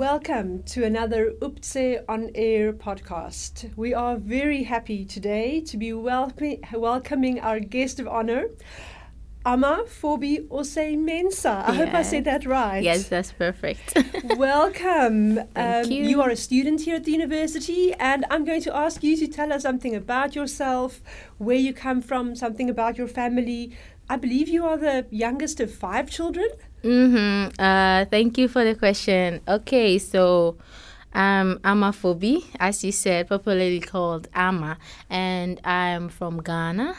Welcome to another UPCE on Air podcast. We are very happy today to be welcoming our guest of honor, Ama Fobi Osei Mensah. I hope I said that right. Yes, that's perfect. Welcome. Thank um, you. you are a student here at the university, and I'm going to ask you to tell us something about yourself, where you come from, something about your family. I believe you are the youngest of five children. Mm-hmm. Uh, thank you for the question. Okay, so um, Ama Fobi, as you said, popularly called Ama, and I'm from Ghana.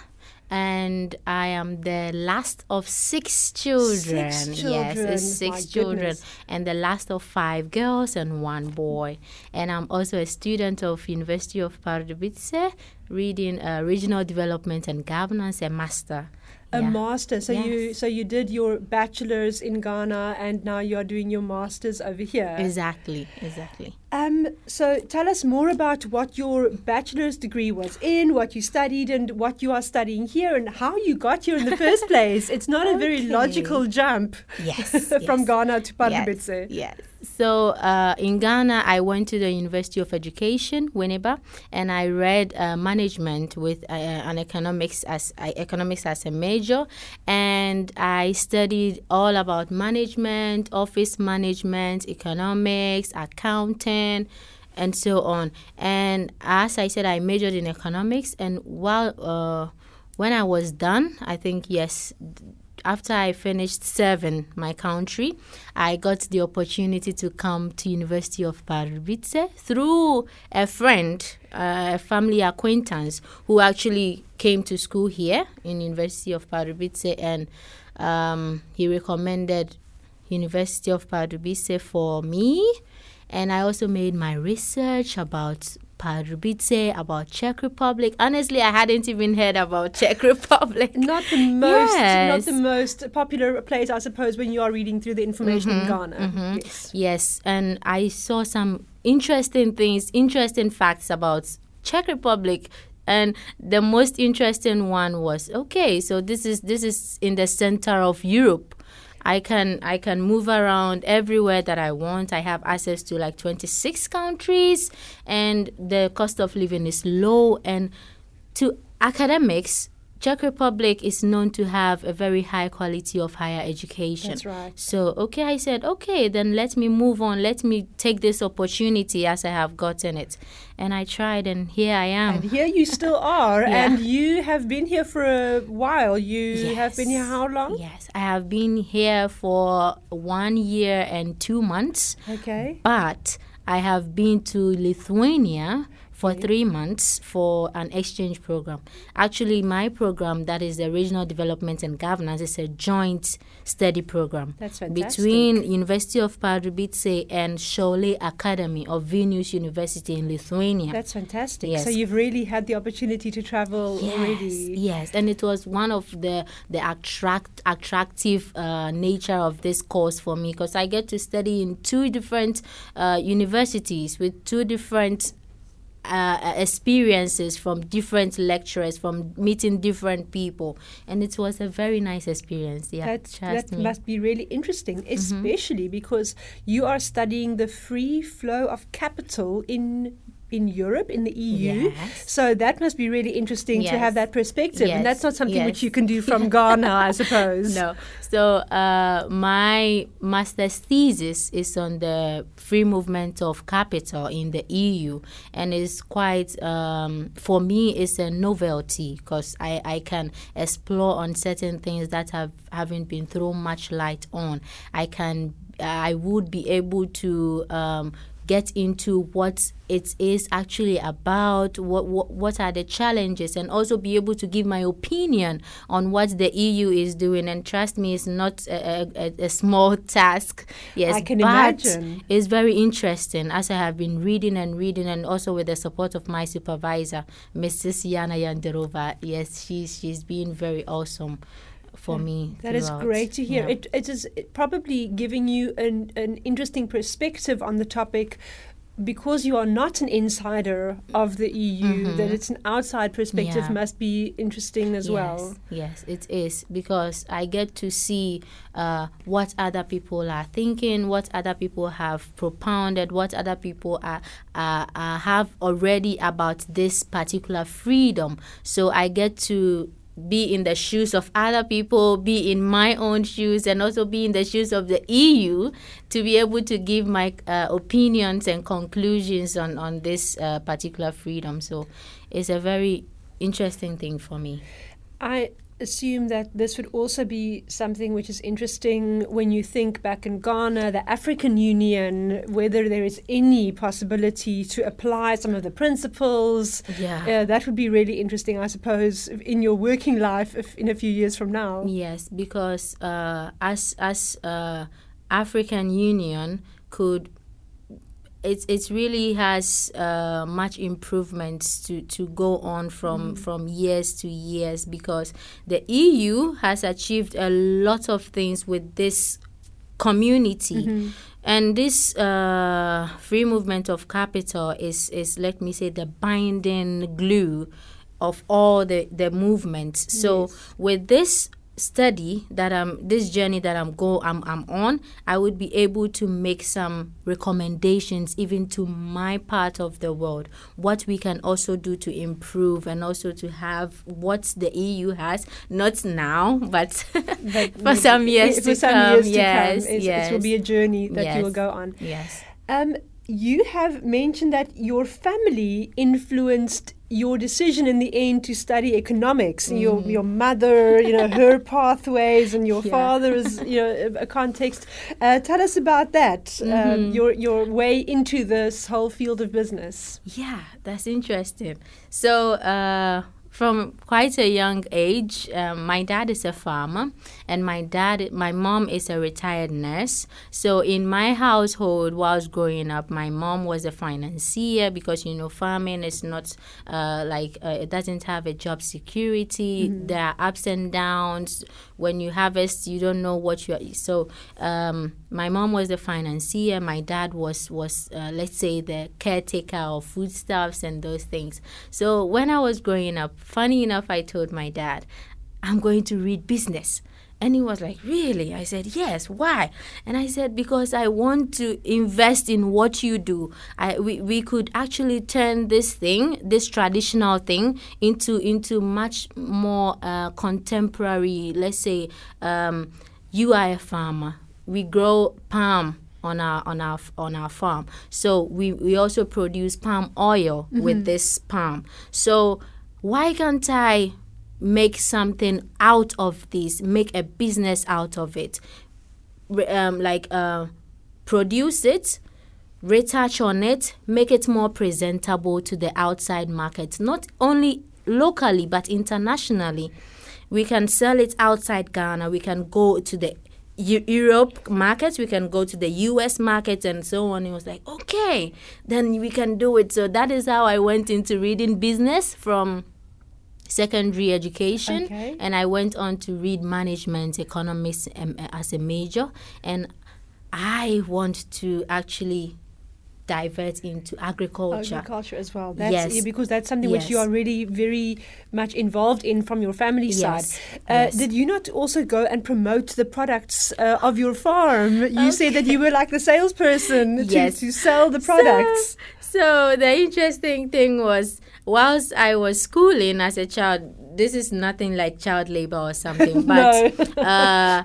And I am the last of six children. Six children. Yes, it's six My children. goodness. And the last of five girls and one boy. And I'm also a student of University of Pardubice, reading uh, regional development and governance, a master. A Yeah. master. So you so you did your bachelor's in Ghana, and now you are doing your masters over here. Exactly, exactly. Um, so tell us more about what your bachelor's degree was in, what you studied, and what you are studying here, and how you got here in the first place. It's not a very logical jump Yes. from yes. Ghana to Yes, Pardubice. yes. So uh, in Ghana, I went to the University of Education, Winneba, and I read uh, management with uh, an economics as uh, economics as a major, and I studied all about management, office management, economics, accounting. And so on. And as I said, I majored in economics. And while uh, when I was done, I think yes, after I finished serving my country, I got the opportunity to come to University of Pardubice through a friend, uh, a family acquaintance who actually came to school here in University of Pardubice, and um, he recommended University of Pardubice for me. And I also made my research about Pardubice, about Czech Republic. Honestly, I hadn't even heard about Czech Republic. Not the most, not the most popular place, I suppose, when you are reading through the information mm-hmm, in Ghana. Mm-hmm. Yes. Yes, and I saw some interesting things, interesting facts about Czech Republic. And the most interesting one was okay, so this is this is in the center of Europe. I can I can move around everywhere that I want. I have access to like 26 countries and the cost of living is low and to academics Czech Republic is known to have a very high quality of higher education. That's right. So, okay, I said, okay, then let me move on. Let me take this opportunity as I have gotten it. And I tried, and here I am. And here you still are, Yeah. and you have been here for a while. You have been here how long? Yes, I have been here for one year and two months, Okay. but I have been to Lithuania for three months for an exchange program. Actually, my program, that is the Regional Development and Governance, is a joint study program That's fantastic. between University of Pardubice and Šiauliai Academy of Vilnius University in Lithuania. That's fantastic. Yes. So you've really had the opportunity to travel Yes, already. yes, and it was one of the the attract attractive uh, nature of this course for me because I get to study in two different uh, universities with two different uh, experiences from different lecturers, from meeting different people, and it was a very nice experience. Yeah, That, trust that me. Mm-hmm. must be really interesting, especially because you are studying the free flow of capital in in Europe, in the EU. Yes. So that must be really interesting to have that perspective. And that's not something which you can do from Ghana, I suppose. No. So uh, my master's thesis is on the free movement of capital in the EU, and it's quite um, for me it's a novelty because I, I can explore on certain things that have haven't been thrown much light on. I can I would be able to um, get into what it is actually about, what, what what are the challenges, and also be able to give my opinion on what the EU is doing. And trust me, it's not a, a, a small task. Yes, I can imagine. It's very interesting as I have been reading and reading, and also with the support of my supervisor, Mrs. Yana Yanderova. Yes, she's she's been very awesome for me. That is throughout. great to hear. Yeah. It, it is probably giving you an, an interesting perspective on the topic because you are not an insider of the EU, Mhm. that it's an outside perspective Yeah. must be interesting as yes, well. Yes, it is because I get to see uh, what other people are thinking, what other people have propounded, what other people are, are, are have already about this particular freedom. So I get to be in the shoes of other people, be in my own shoes, and also be in the shoes of the EU to be able to give my uh, opinions and conclusions on on this uh, particular freedom. So it's a very interesting thing for me. I assume that this would also be something which is interesting when you think back in Ghana, the African Union, whether there is any possibility to apply some of the principles. Yeah. Uh, that would be really interesting, I suppose, in your working life if, in a few years from now. Yes, because uh, as as uh, African Union could, it it really has uh, much improvements to, to go on from from years to years because the EU has achieved a lot of things with this community. And this uh, free movement of capital is, is, let me say, the binding glue of all the, the movements. So with this study that I'm this journey that I'm go I'm, I'm on, I would be able to make some recommendations even to my part of the world, what we can also do to improve and also to have what the EU has, not now, but, But for some years for to some come. years to yes, come. It's- yes. It will be a journey that you will go on. yes. Um, you have mentioned that your family influenced your decision in the end to study economics. Your your mother, you know, her pathways, and your. Yeah. father's, you know, a- a context. Uh, tell us about that. Mm-hmm. Um, your your way into this whole field of business. Yeah, that's interesting. So, uh, from quite a young age, um, my dad is a farmer, and my dad, my mom is a retired nurse. So, in my household, whilst growing up, my mom was a financier because you know farming is not uh, like uh, it doesn't have a job security. There are ups and downs. When you harvest, you don't know what you are. So, um, my mom was the financier. My dad was was uh, let's say the caretaker of foodstuffs and those things. So when I was growing up, funny enough, I told my dad, "I'm going to read business." And he was like, Really? I said, Yes. Why? And I said, Because I want to invest in what you do. I, we, we could actually turn this thing, this traditional thing, into into much more uh, contemporary. Let's say um, you are a farmer. We grow palm on our on our on our farm. So we, we also produce palm oil with this palm. So why can't I make something out of this, make a business out of it? Um, like uh, produce it, retouch on it, make it more presentable to the outside market, not only locally but internationally. We can sell it outside Ghana. We can go to the Eu- Europe market. We can go to the U.S. market and so on. It was like, okay, then we can do it. So that is how I went into reading business from secondary education Okay. and I went on to read management economics um, as a major and I want to actually divert into agriculture. Agriculture as well. That's Yes. yeah, because that's something which you are really very much involved in from your family Yes. side. Uh, Yes. Did you not also go and promote the products uh, of your farm? You said that you were like the salesperson Yes. to, to sell the products. So, so the interesting thing was, whilst I was schooling as a child, this is nothing like child labor or something, but uh,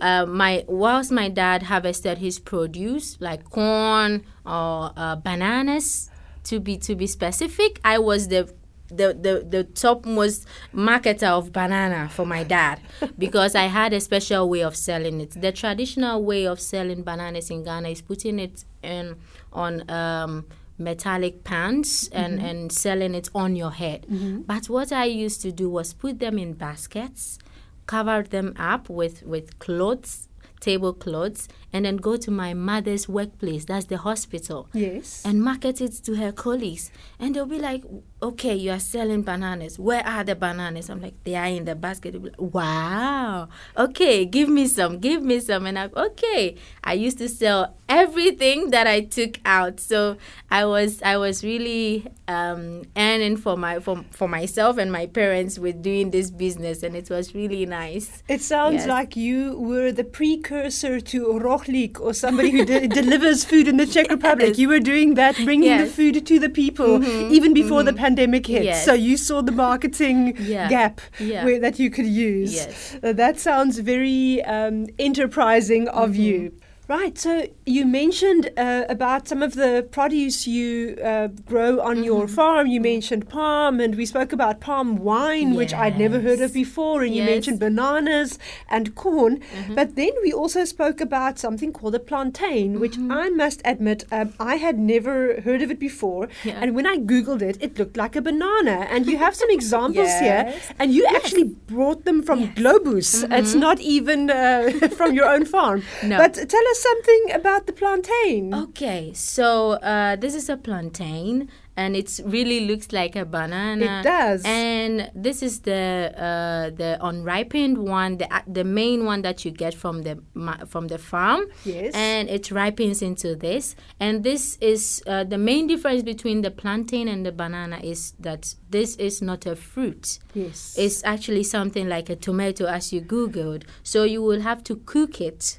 uh, my whilst my dad harvested his produce like corn or uh, bananas, to be to be specific, I was the the, the, the topmost marketer of banana for my dad because I had a special way of selling it. The traditional way of selling bananas in Ghana is putting it in on um, metallic pans and, and selling it on your head. But what I used to do was put them in baskets, cover them up with, with clothes, tablecloths, and then go to my mother's workplace, that's the hospital Yes. and market it to her colleagues. And they'll be like, okay, you are selling bananas. Where are the bananas? I'm like, they are in the basket. Like, wow. Okay, give me some. Give me some. And I'm okay. I used to sell everything that I took out. So I was I was really um, earning for my for, for myself and my parents with doing this business, and it was really nice. It sounds Yes. like you were the precursor to Rohlik or somebody who de- delivers food in the Czech Republic. You were doing that, bringing the food to the people even before the pandemic hit. Yes. So you saw the marketing Yeah. gap Yeah. where, that you could use. Yes. Uh, that sounds very um, enterprising of Mm-hmm. you. Right, so you mentioned uh, about some of the produce you uh, grow on your Mm-hmm. farm. You mentioned palm, and we spoke about palm wine, which I'd never heard of before. And you mentioned bananas and corn. Mm-hmm. But then we also spoke about something called a plantain, which Mm-hmm. I must admit um, I had never heard of it before. Yeah. And when I googled it, it looked like a banana. And you have some examples here, and you actually brought them from Yes. Globus. It's not even uh, from your own farm. No. But tell us something about the plantain. Okay, so uh, this is a plantain, and it really looks like a banana. It does. And this is the uh, the unripened one, the uh, the main one that you get from the from the farm. Yes. And it ripens into this, and this is uh, the main difference between the plantain and the banana is that this is not a fruit. Yes. It's actually something like a tomato, as you googled. So you will have to cook it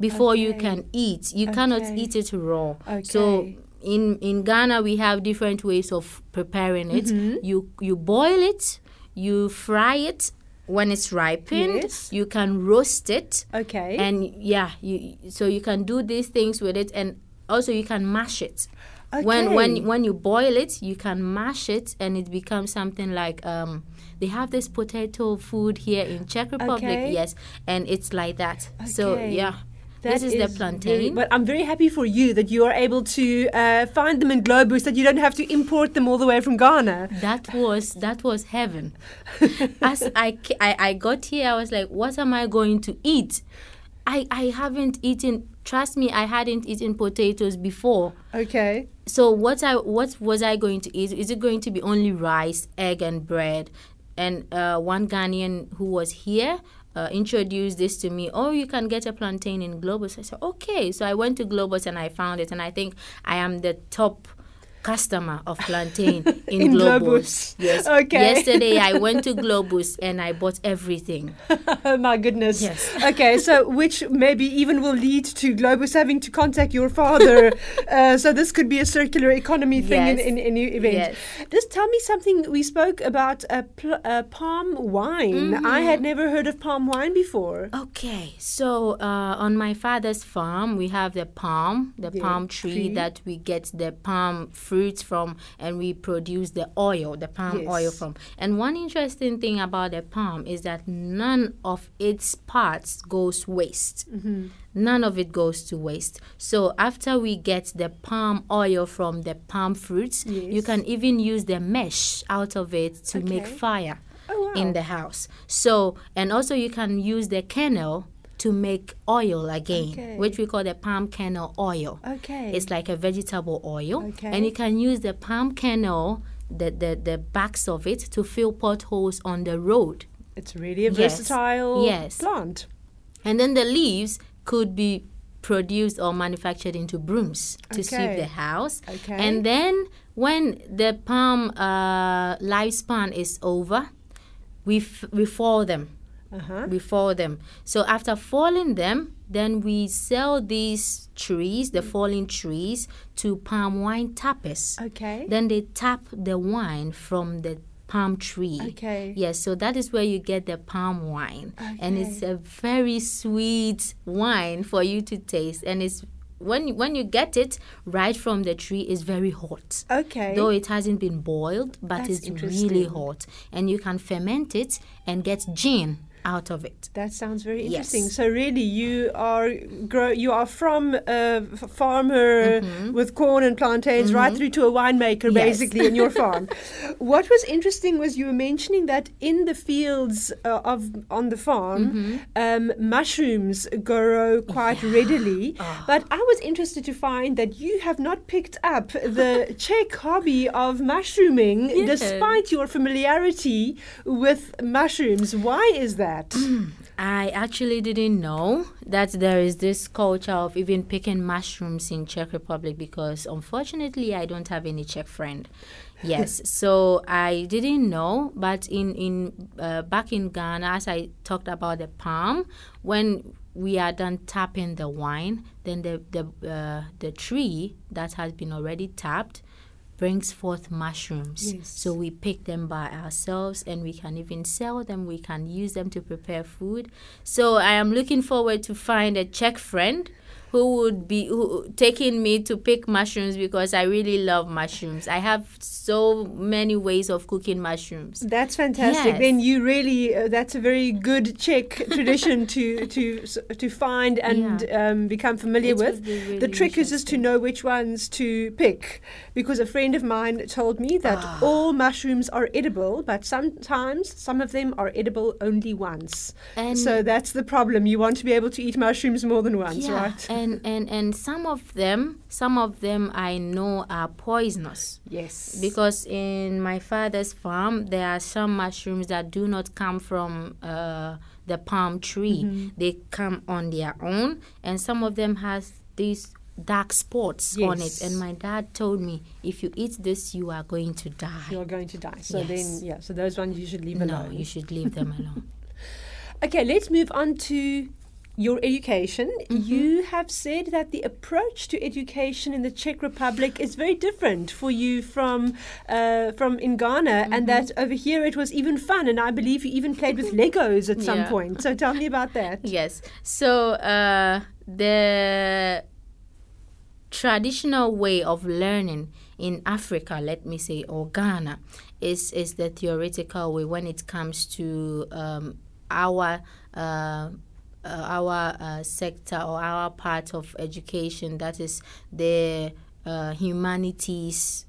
before you can eat. You cannot eat it raw. Okay. So in in Ghana we have different ways of preparing it. Mm-hmm. You you boil it, you fry it when it's ripened. Yes. You can roast it. okay. And yeah, you so you can do these things with it and also you can mash it. When Okay. when when when you boil it, you can mash it and it becomes something like um they have this potato food here in Czech Republic, Okay. yes, and it's like that. Okay. So yeah. That this is, the plantain. but I'm very happy for you that you are able to uh, find them in Globus, that you don't have to import them all the way from Ghana. that was that was heaven. As I, I I got here, I was like, what am I going to eat? I I haven't eaten. Trust me, I hadn't eaten potatoes before. Okay. So what I what was I going to eat? Is it going to be only rice, egg, and bread? And uh, one Ghanaian who was here uh, introduced this to me. Oh, you can get a plantain in Globus. I said okay. So I went to Globus and I found it, and I think I am the top customer of plantain in, In Globus. Globus. Yes. Okay. Yesterday I went to Globus and I bought everything. Oh my goodness. Yes. Okay, so which maybe even will lead to Globus having to contact your father. uh, so this could be a circular economy thing in, Yes. in any event. Yes. Just tell me something. We spoke about a, pl- palm wine. I Mm-hmm. had never heard of palm wine before. Okay, so uh, on my father's farm, we have the palm, the Yeah, palm tree, tree. that we get the palm fruits from, and we produce the oil, the palm oil from. And one interesting thing about the palm is that none of its parts goes waste. Mm-hmm. None of it goes to waste. So after we get the palm oil from the palm fruits, you can even use the mesh out of it to make fire Oh, wow. in the house. So, and also you can use the kernel to make oil again, Okay. which we call the palm kernel oil. Okay. It's like a vegetable oil. Okay. And you can use the palm kernel, the, the, the backs of it, to fill potholes on the road. It's really a Yes. versatile Yes. plant. And then the leaves could be produced or manufactured into brooms to sweep the house. Okay. And then when the palm uh, lifespan is over, we, f- we fall them. Uh-huh. We fall them. So after falling them, then we sell these trees, the fallen trees, to palm wine tappers. Okay. Then they tap the wine from the palm tree. Okay. Yes, so that is where you get the palm wine. And it's a very sweet wine for you to taste. And it's when you, when you get it right from the tree, it's very hot. Okay. Though it hasn't been boiled, but That's it's really hot. And you can ferment it and get gin out of it. That sounds very interesting. Yes. So really, you are grow. You are from a farmer with corn and plantains, right through to a winemaker, Yes. basically, in your farm. what was interesting was you were mentioning that in the fields uh, of on the farm, um, mushrooms grow quite readily. But I was interested to find that you have not picked up the Czech hobby of mushrooming, despite your familiarity with mushrooms. Why is that? I actually didn't know that there is this culture of even picking mushrooms in Czech Republic because unfortunately I don't have any Czech friend. Yes, so I didn't know, but in in uh, back in Ghana, as I talked about the palm, when we are done tapping the wine, then the the uh, the tree that has been already tapped brings forth mushrooms. Yes. So we pick them by ourselves and we can even sell them. We can use them to prepare food. So I am looking forward to find a Czech friend who would be who, taking me to pick mushrooms because I really love mushrooms. I have so many ways of cooking mushrooms. That's fantastic. Yes. Then you really uh, that's a very good Czech tradition to to to find and um, become familiar It with. really the trick is just to know which ones to pick because a friend of mine told me that Ah. all mushrooms are edible, but sometimes some of them are edible only once. And so that's the problem. You want to be able to eat mushrooms more than once, yeah, right? And and and some of them, some of them I know are poisonous. yes. because in my father's farm there are some mushrooms that do not come from uh, the palm tree they come on their own and some of them has these dark spots on it Yes. and my dad told me if you eat this you are going to die you're going to die. So Yes. then, yeah. So those ones you should leave no alone. you should leave them alone Okay, let's move on to your education. Mm-hmm. You have said that the approach to education in the Czech Republic is very different for you from uh, from in Ghana, Mm-hmm. and that over here it was even fun. And I believe you even played with Legos at some Yeah. point. So tell me about that. Yes. So uh, the traditional way of learning in Africa, let me say, or Ghana, is is the theoretical way when it comes to um, our. Uh, our uh, sector or our part of education that is the uh, humanities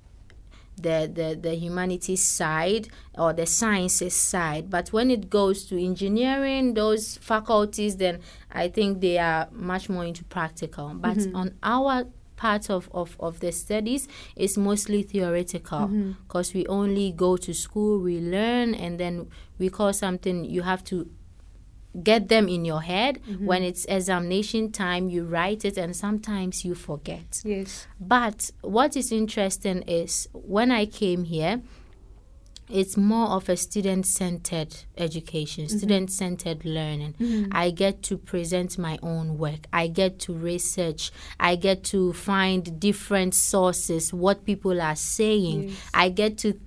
the, the, the humanities side or the sciences side. But when it goes to engineering, those faculties, then I think they are much more into practical. But on our part of, of, of the studies, it's mostly theoretical because we only go to school, we learn, and then we call something you have to get them in your head. Mm-hmm. When it's examination time, you write it, and sometimes you forget. Yes. But what is interesting is when I came here, it's more of a student centered education, mm-hmm. student centered learning. Mm-hmm. I get to present my own work, I get to research, I get to find different sources, what people are saying, Yes. I get to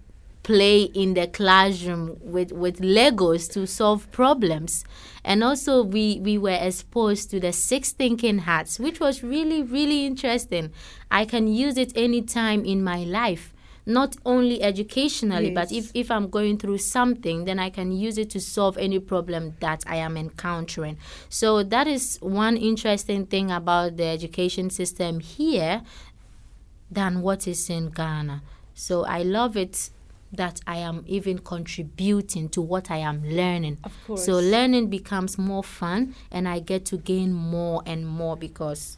play in the classroom with, with Legos to solve problems. And also, we, we were exposed to the six thinking hats, which was really, really interesting. I can use it anytime in my life, not only educationally, but if, if I'm going through something, then I can use it to solve any problem that I am encountering. So, that is one interesting thing about the education system here than what is in Ghana. So I love it that I am even contributing to what I am learning. Of course. So learning becomes more fun and I get to gain more and more because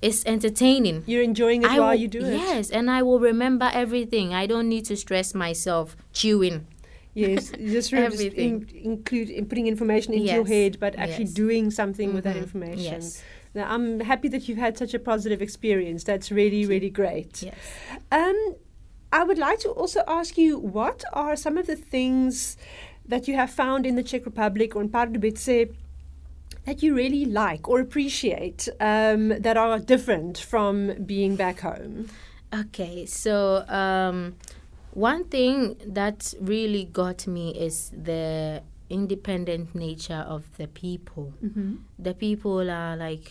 it's entertaining. You're enjoying it I while will- you do it. Yes, and I will remember everything. I don't need to stress myself chewing. Yes, just sort just Everything. in, include in putting information into your head, but actually yes. doing something with that Mhm, information. Yes. Now, I'm happy that you've had such a positive experience. That's really, really great. Yes. Um, I would like to also ask you what are some of the things that you have found in the Czech Republic or in Pardubice that you really like or appreciate um, that are different from being back home? Okay, so um, one thing that really got me is the independent nature of the people. Mm-hmm. The people are like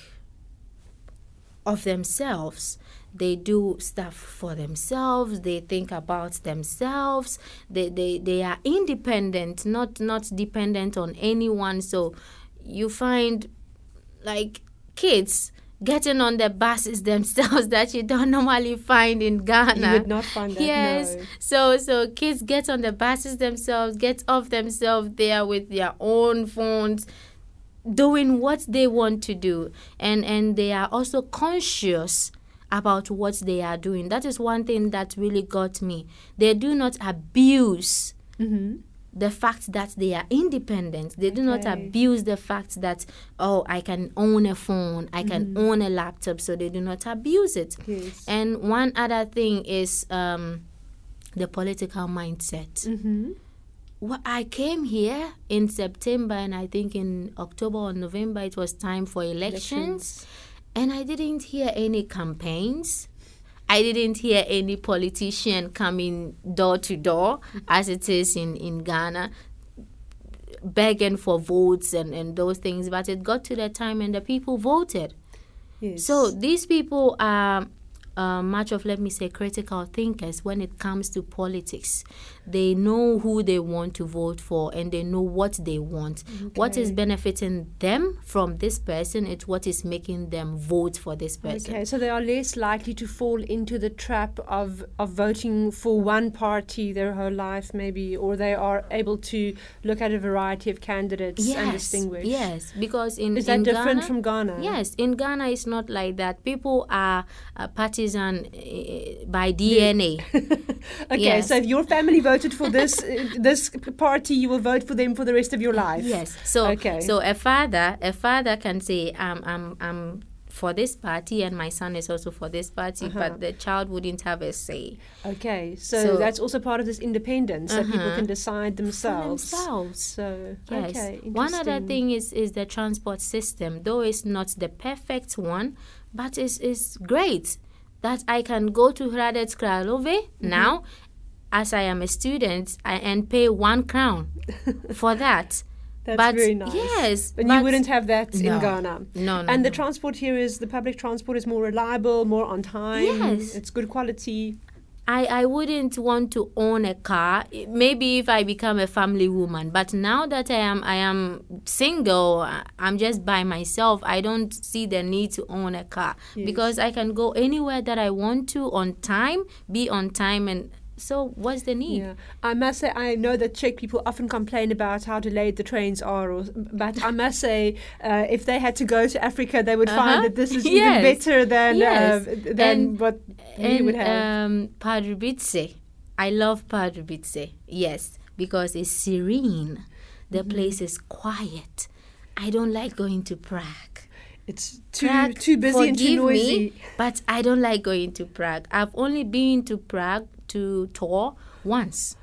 of themselves they do stuff for themselves they think about themselves they, they they are independent not not dependent on anyone so you find like kids getting on the buses themselves that you don't normally find in Ghana. You would not find that. Yes. no. So so kids get on the buses themselves, get off themselves there with their own phones doing what they want to do and and they are also conscious about what they are doing. That is one thing that really got me. They do not abuse Mhm. the fact that they are independent. They do not abuse the fact that, oh, I can own a phone, I can Mm-hmm. own a laptop, so they do not abuse it. Yes. And one other thing is um, the political mindset. mm-hmm. Well, I came here in September, and I think in October or November it was time for elections, and I didn't hear any campaigns. I didn't hear any politician coming door to door as it is in, in Ghana begging for votes and, and those things. But it got to the time and the people voted. Yes. So these people are uh, much of, let me say, critical thinkers when it comes to politics. They know who they want to vote for and they know what they want. What is benefiting them from this person, it's what is making them vote for this person. Okay, so they are less likely to fall into the trap of, of voting for one party their whole life, maybe, or they are able to look at a variety of candidates and distinguish. Yes, because in Is that in different Ghana, from Ghana? Yes, in Ghana it's not like that. People are uh, partisan uh, by DNA. okay, Yes. so if your family voted for this uh, this party, you will vote for them for the rest of your life. Yes. So Okay. so a father a father can say I'm I'm I'm for this party and my son is also for this party, Uh-huh. but the child wouldn't have a say Okay, so, So- that's also part of this independence that people Uh-huh. can decide for themselves. themselves. So Yes. okay, one other thing is is the transport system, though it's not the perfect one, but it's it's great that I can go to Hradec Kralove Mm-hmm. now, as I am a student, I, and pay one crown for that. That's but very nice. yes, But, you wouldn't have that in Ghana. No, no. And the transport here is the public transport is more reliable, more on time. Yes. It's good quality. I, I wouldn't want to own a car. Maybe if I become a family woman, but now that I am I am single, I'm just by myself. I don't see the need to own a car Yes. because I can go anywhere that I want to on time, be on time, and so what's the need? Yeah, I must say I know that Czech people often complain about how delayed the trains are, or, but I must say uh, if they had to go to Africa, they would Uh-huh. find that this is Yes. even better than Yes. uh, than And- what we and would have. um, Pardubice, I love Pardubice. Yes, because it's serene. The Mm-hmm. place is quiet. I don't like going to Prague. it's too Prague, too busy and too noisy. Me, but I don't like going to Prague. I've only been to Prague to tour once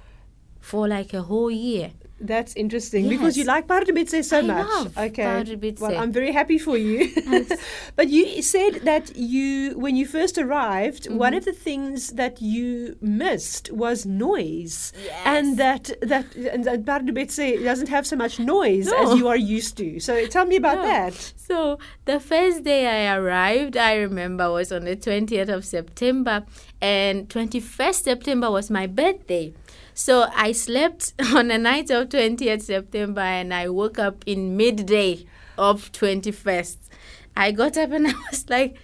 for like a whole year. That's interesting because you like Pardubice eh, so I much. love okay. Well, eh. I'm very happy for you. But you said that you, when you first arrived, Mm-hmm. one of the things that you missed was noise, Yes. and that that and that Pardubice eh, doesn't have so much noise No. as you are used to. So tell me about No. that. So the first day I arrived, I remember was on the 20th of September, and 21st September was my birthday. So I slept on the night of 20th September, and I woke up in midday of 21st. I got up and I was like,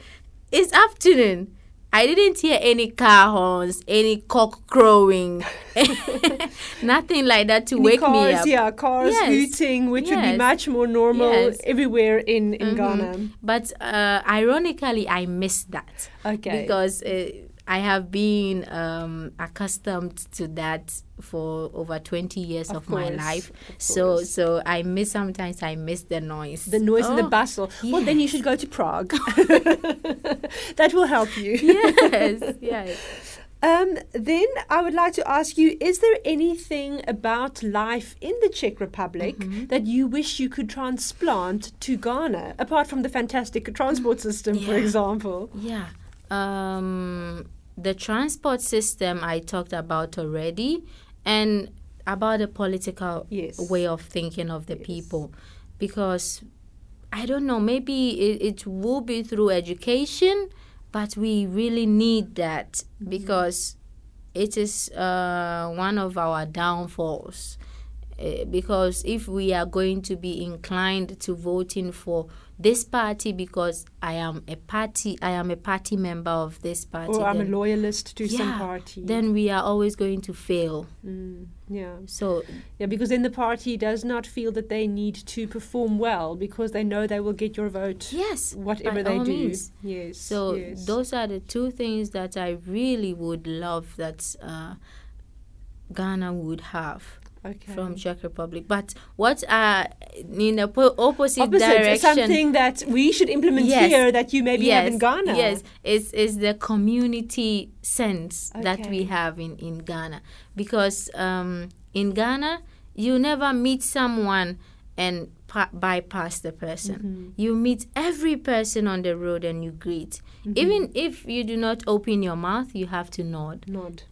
"It's afternoon." I didn't hear any car horns, any cock crowing, nothing like that to Any wake cars, me up. yeah, cars Yes. hooting, which would be much more normal Yes. everywhere in in Mhm. Ghana. But uh, ironically, I missed that Okay. because uh, I have been um, accustomed to that for over 20 years Of of, my life. of So, course. so I miss sometimes I miss the noise, the noise and the Oh, bustle. Well, then you should go to Prague. that will help you. yes, yes. Um, then I would like to ask you: Is there anything about life in the Czech Republic Mm-hmm. that you wish you could transplant to Ghana, apart from the fantastic transport system, for example? Yeah. Um, the transport system I talked about already, and about the political Yes. way of thinking of the Yes. people, because I don't know, maybe it, it will be through education, but we really need that Mm-hmm. because it is uh, one of our downfalls. Uh, because if we are going to be inclined to voting for this party because I am a party, I am a party member of this party, Or I'm a loyalist to some Yeah, party. then we are always going to fail. Mm, yeah. So Yeah, because then the party does not feel that they need to perform well because they know they will get your vote. yes, Whatever they do. means. Yes. So yes. those are the two things that I really would love that uh, Ghana would have okay. from Czech Republic. But what are in the po- opposite, opposite direction? something that we should implement Yes. here that you maybe have in Ghana. Yes, is is the community sense that we have in in Ghana because um, in Ghana you never meet someone and pa- bypass the person. Mm-hmm. You meet every person on the road and you greet. Mm-hmm. Even if you do not open your mouth, you have to nod. Nod.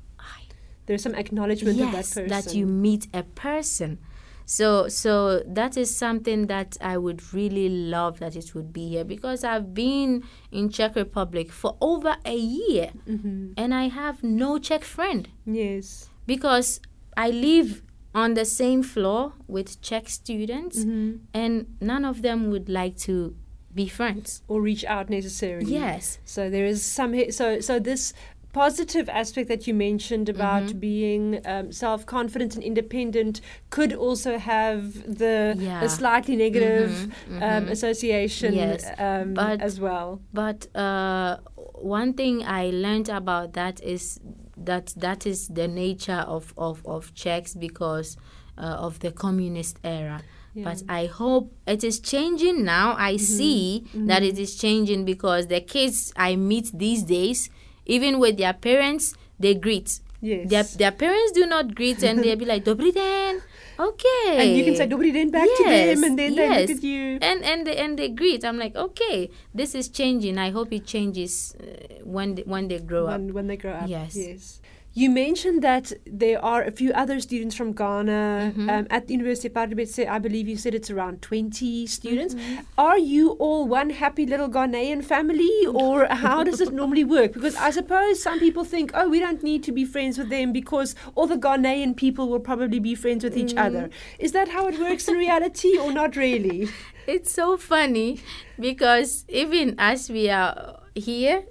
There's some acknowledgement of that person. that you meet a person. So so that is something that I would really love that it would be here because I've been in Czech Republic for over a year Mhm. and I have no Czech friend Yes. because I live on the same floor with Czech students Mhm. and none of them would like to be friends. Or reach out necessarily. Yes. So there is some so so this positive aspect that you mentioned about Mm-hmm. being um, self-confident and independent could also have the Yeah. a slightly negative Mhm, Um, mhm. association Yes, um, but- as well. But uh, one thing I learned about that is that that is the nature of, of, of Czechs because uh, of the communist era. But I hope it is changing now. I Mm-hmm. see that it is changing because the kids I meet these days, even with their parents, they greet. Yes. Their, their parents do not greet and they'll be like, Dobry den. Okay. and you can say Dobry den back to them and then they look yes. at you. And and they, and they greet. I'm like, okay, this is changing. I hope it changes uh, when they, when they grow up. when, when they grow up. Yes. Yes. You mentioned that there are a few other students from Ghana Mm-hmm. um, at the University of Pardubice. I believe you said it's around 20 students. Mm-hmm. Are you all one happy little Ghanaian family, or how does it normally work? Because I suppose some people think, oh, we don't need to be friends with them because all the Ghanaian people will probably be friends with each Mm. other. Is that how it works in reality, or not really? It's so funny because even as we are here,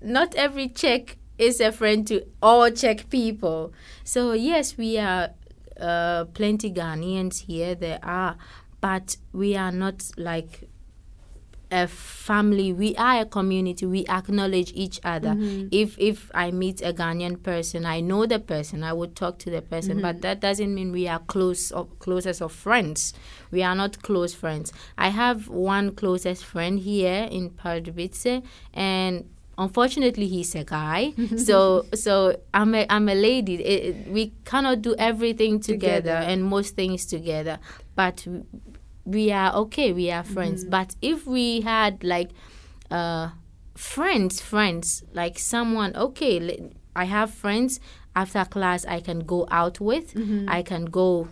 not every Czech is a friend to all Czech people. So yes, we are uh, plenty Ghanaians here. There are, but we are not like a family. We are a community. We acknowledge each other. If if I meet a Ghanaian person, I know the person. I would talk to the person, but that doesn't mean we are close or closest of friends. We are not close friends. I have one closest friend here in Pardubice, and unfortunately he's a guy. So so i'm a, I'm a lady. It- it- we cannot do everything together, Together. and most things together. But we are okay. We are friends. Mm-hmm. But if we had like uh friends friends like someone okay i have friends after class i can go out with. Mm-hmm. I can go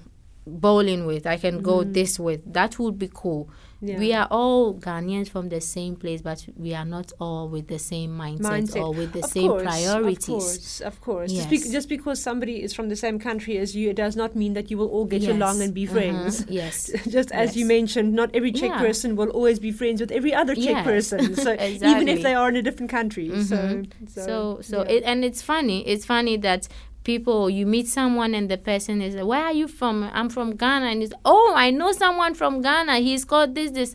bowling with. I can go mm-hmm. this with. That would be cool Yeah. we are all Ghanaians from the same place, but we are not all with the same mindset, mindset. or with the Of same course, priorities. Of course, of course. Just, Yes. bec- just because somebody is from the same country as you, it does not mean that you will all get along and be friends. Yes. Just as you mentioned, not every Czech Yeah. person will always be friends with every other Czech Yes. person. So even if they are in a different country. So, Mhm. so, So, so, yeah. it, and it's funny. It's funny that people you meet someone and the person is, like, "Where are you from?" I'm from Ghana, and it's, "Oh, I know someone from Ghana. He's called this, this."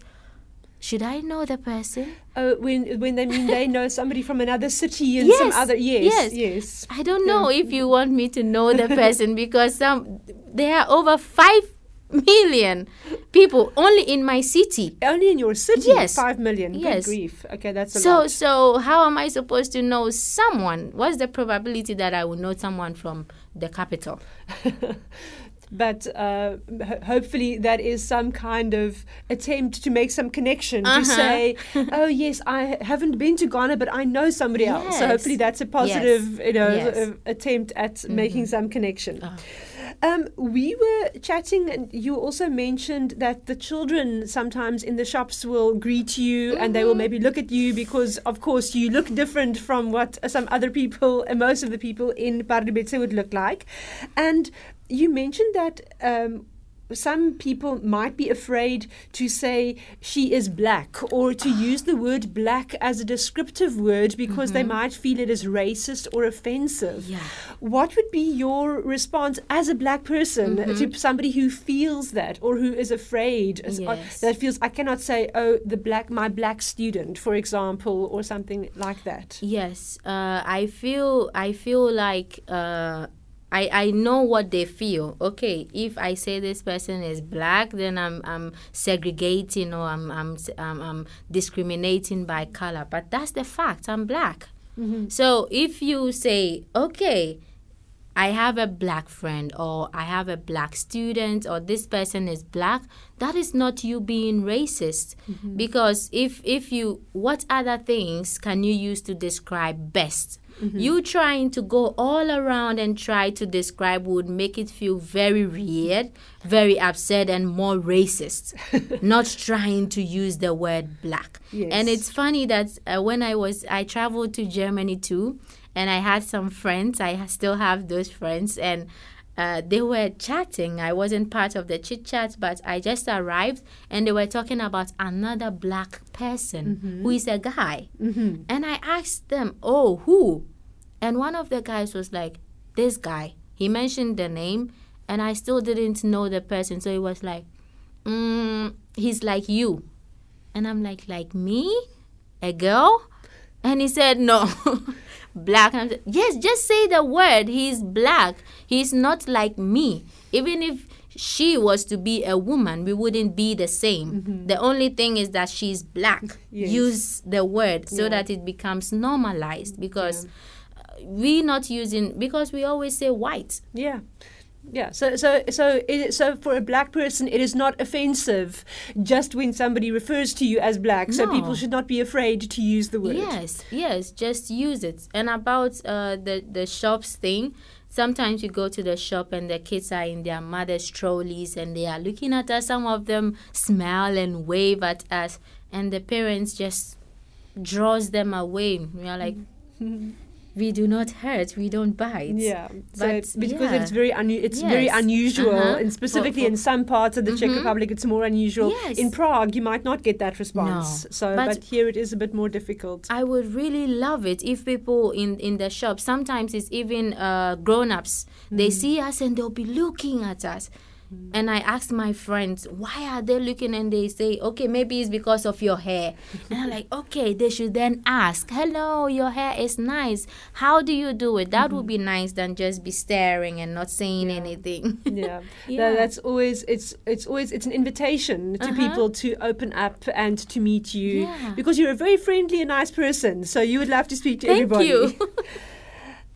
Should I know the person? Oh, when when they mean they know somebody from another city and Yes, some other yes yes. yes I don't know if you want me to know the person because some there are over five million people only in my city. only in your city Yes. five million Yes. good grief okay that's a So lot so how am I supposed to know someone? What's the probability that I will know someone from the capital? but uh, ho- hopefully that is some kind of attempt to make some connection to Uh-huh. say oh yes I haven't been to Ghana but I know somebody else so hopefully that's a positive you know Yes. attempt at making some connection Ah. Um, we were chatting, and you also mentioned that the children sometimes in the shops will greet you mm-hmm. and they will mm-hmm. maybe look at you because, of course, you look different from what some other people, and most of the people in Pardubice would look like. And you mentioned that um, some people might be afraid to say she is black or to use the word black as a descriptive word because mm-hmm. they might feel it is racist or offensive. Yeah. What would be your response as a black person mm-hmm. to somebody who feels that or who is afraid uh, yes. that feels I cannot say oh the black my black student for example or something like that. Yes. Uh, I feel I feel like uh, I, I know what they feel. Okay, if I say this person is black, then I'm I'm segregating or I'm I'm I'm, I'm discriminating by color. But that's the fact. I'm black. Mm-hmm. So if you say, okay, I have a black friend or I have a black student or this person is black, that is not you being racist. Mm-hmm. Because if if you what other things can you use to describe best? Mm-hmm. You trying to go all around and try to describe would make it feel very weird, very upset, and more racist. Not trying to use the word black. Yes. And it's funny that uh, when I was, I traveled to Germany too, and I had some friends. I still have those friends, and uh, they were chatting. I wasn't part of the chit chat, but I just arrived and they were talking about another black person mm-hmm. who is a guy. Mm-hmm. And I asked them, Oh, who? And one of the guys was like, This guy. He mentioned the name, and I still didn't know the person. So he was like, mm, He's like you. And I'm like, Like me? A girl? And he said, No. black. And yes, just say the word. He's black. He's not like me. Even if she was to be a woman, we wouldn't be the same. Mm-hmm. The only thing is that she's black. Yes. Use the word so yeah. that it becomes normalized because yeah. we not using because we always say white. Yeah. Yeah, so so so it, so for a black person, it is not offensive just when somebody refers to you as black. No. So people should not be afraid to use the word. Yes, yes, just use it. And about uh, the the shops thing, sometimes you go to the shop and the kids are in their mother's trolleys and they are looking at us. Some of them smile and wave at us, and the parents just draws them away. We are like. we do not hurt, we don't bite. Yeah, but so because yeah. it's very unu- it's yes. very unusual, uh-huh. and specifically for, for in some parts of the mm-hmm. Czech Republic, it's more unusual. Yes. In Prague, you might not get that response. No. So, but, but, here it is a bit more difficult. I would really love it if people in in the shop, sometimes it's even uh, grown-ups, mm. they see us and they'll be looking at us And I asked my friends, why are they looking? And they say, okay, maybe it's because of your hair. and I'm like, okay, they should then ask, hello, your hair is nice. How do you do it? That mm-hmm. would be nice than just be staring and not saying yeah. anything. yeah. yeah. No, that's always, it's, it's always, it's an invitation to uh-huh. people to open up and to meet you yeah. because you're a very friendly and nice person. So you would love to speak to everybody. Thank everybody.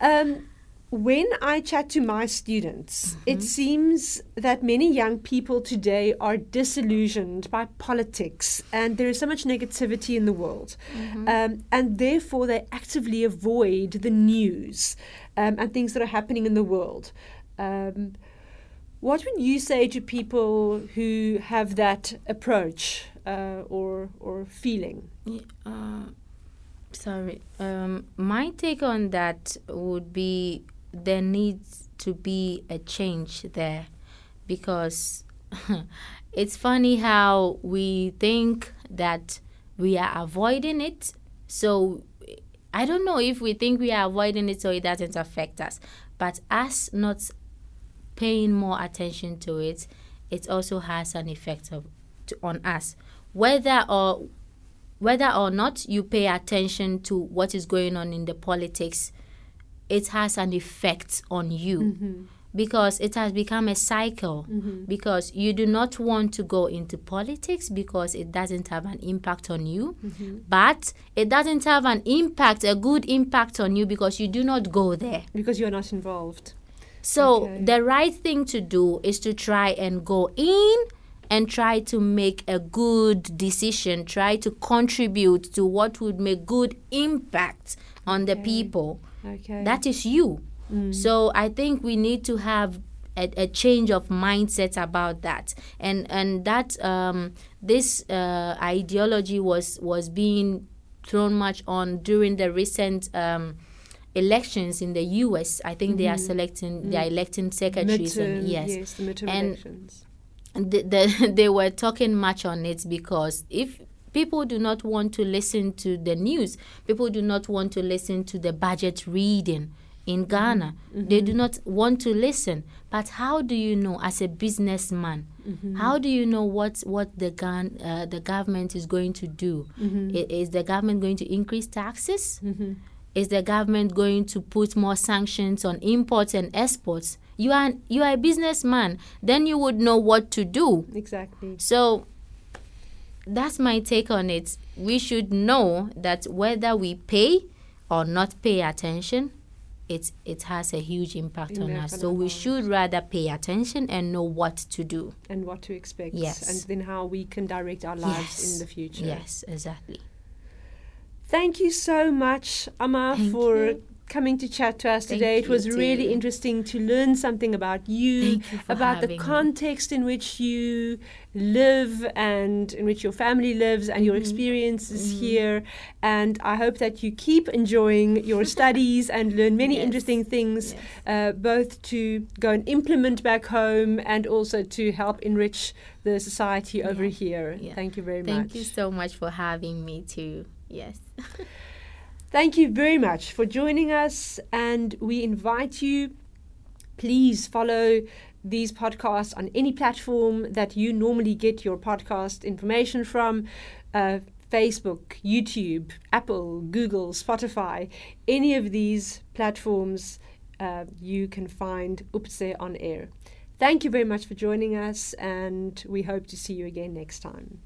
you. um, when I chat to my students, mm-hmm. it seems that many young people today are disillusioned by politics, and there is so much negativity in the world. Mm-hmm. Um, and therefore, they actively avoid the news um, and things that are happening in the world. Um, what would you say to people who have that approach uh, or, or feeling? Uh, sorry. Um, my take on that would be there needs to be a change there because it's funny how we think that we are avoiding it. So I don't know if we think we are avoiding it so it doesn't affect us. But us not paying more attention to it, it also has an effect of, to, on us. Whether or whether or not you pay attention to what is going on in the politics it has an effect on you. Mm-hmm. Because it has become a cycle. Mm-hmm. Because you do not want to go into politics because it doesn't have an impact on you. Mm-hmm. But it doesn't have an impact, a good impact on you because you do not go there. Because you're not involved. So okay. the right thing to do is to try and go in and try to make a good decision, try to contribute to what would make good impact on okay. the people. Okay. That is you. Mm. So I think we need to have a, a change of mindset about that, and and that um, this uh, ideology was was being thrown much on during the recent. Um, elections in the US. I think mm-hmm. they are mm-hmm. selecting, mm. they are electing secretaries. Midterm, and, yes, yes, the midterm and elections. The, the, they were talking much on it because if people do not want to listen to the news, people do not want to listen to the budget reading in Ghana. Mm-hmm. They do not want to listen. But how do you know, as a businessman, mm-hmm. how do you know what what the uh, the government is going to do? Mm-hmm. Is the government going to increase taxes? Mm-hmm. Is the government going to put more sanctions on imports and exports? You are you are a businessman, then you would know what to do. Exactly. So that's my take on it. We should know that whether we pay or not pay attention, it it has a huge impact on us. So we should rather pay attention and know what to do and what to expect. Yes, and then how we can direct our lives yes. in the future. Yes, exactly. Thank you so much, Ama, Thank for you coming to chat to us Thank today. It was too. really interesting to learn something about you, you about the context me. in which you live and in which your family lives and mm-hmm. your experiences mm-hmm. here. And I hope that you keep enjoying your studies and learn many yes. interesting things, yes. uh, both to go and implement back home and also to help enrich the society over yeah. here. Yeah. Thank you very Thank much. Thank you so much for having me too. Yes. Thank you very much for joining us, and we invite you. Please follow these podcasts on any platform that you normally get your podcast information from. Uh, Facebook, YouTube, Apple, Google, Spotify, any of these platforms, uh, you can find UPCE on air. Thank you very much for joining us, and we hope to see you again next time.